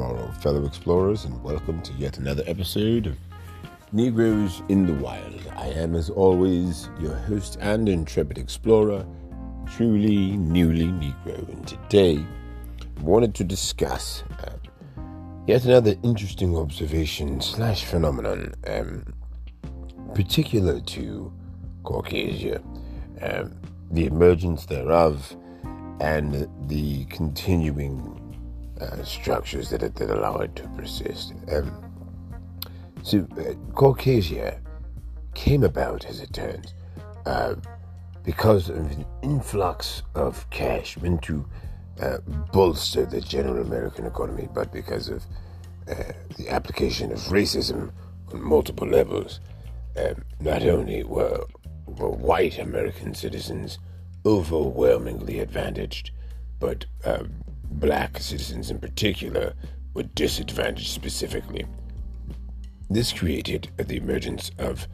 fellow explorers, and welcome to yet another episode of Negroes in the Wild. I am, as always, your host and intrepid explorer, truly newly Negro, and today I wanted to discuss uh, yet another interesting observation slash phenomenon, um, particular to Caucasia, um, the emergence thereof, and the continuing uh, structures that, that allow it to persist. Um, so, uh, Caucasia came about, as it turns, uh, because of an influx of cash meant to uh, bolster the general American economy, but because of uh, the application of racism on multiple levels. Um, not only were, were white American citizens overwhelmingly advantaged, but um, black citizens in particular were disadvantaged specifically. This created the emergence of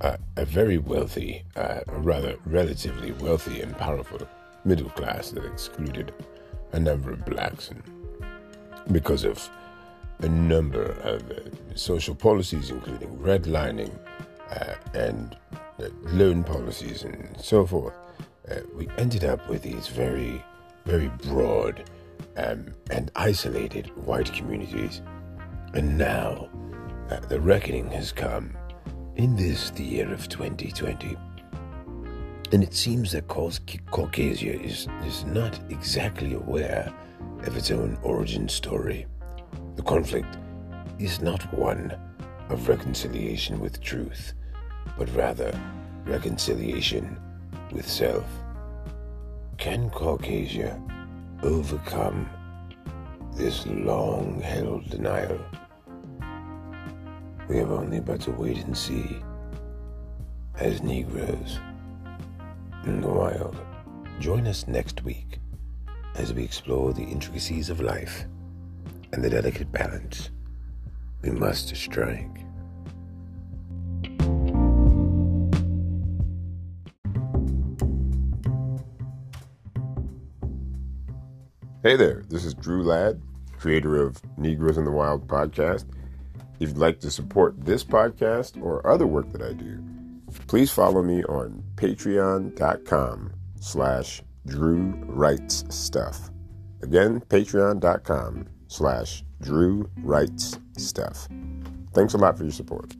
uh, a very wealthy, uh, rather relatively wealthy and powerful middle class that excluded a number of blacks and because of a number of uh, social policies, including redlining uh, and uh, loan policies and so forth, uh, we ended up with these very, very broad um, and isolated white communities. And now uh, the reckoning has come in this, the year of 2020. And it seems that Caucasia is, is not exactly aware of its own origin story. The conflict is not one of reconciliation with truth, but rather reconciliation with self. Can Caucasia overcome this long held denial? We have only but to wait and see as Negroes in the wild. Join us next week as we explore the intricacies of life and the delicate balance we must strike. Hey there, this is Drew Ladd, creator of Negroes in the Wild podcast. If you'd like to support this podcast or other work that I do, please follow me on patreon.com slash Drew Writes Stuff. Again, patreon.com slash Drew Writes Stuff. Thanks a lot for your support.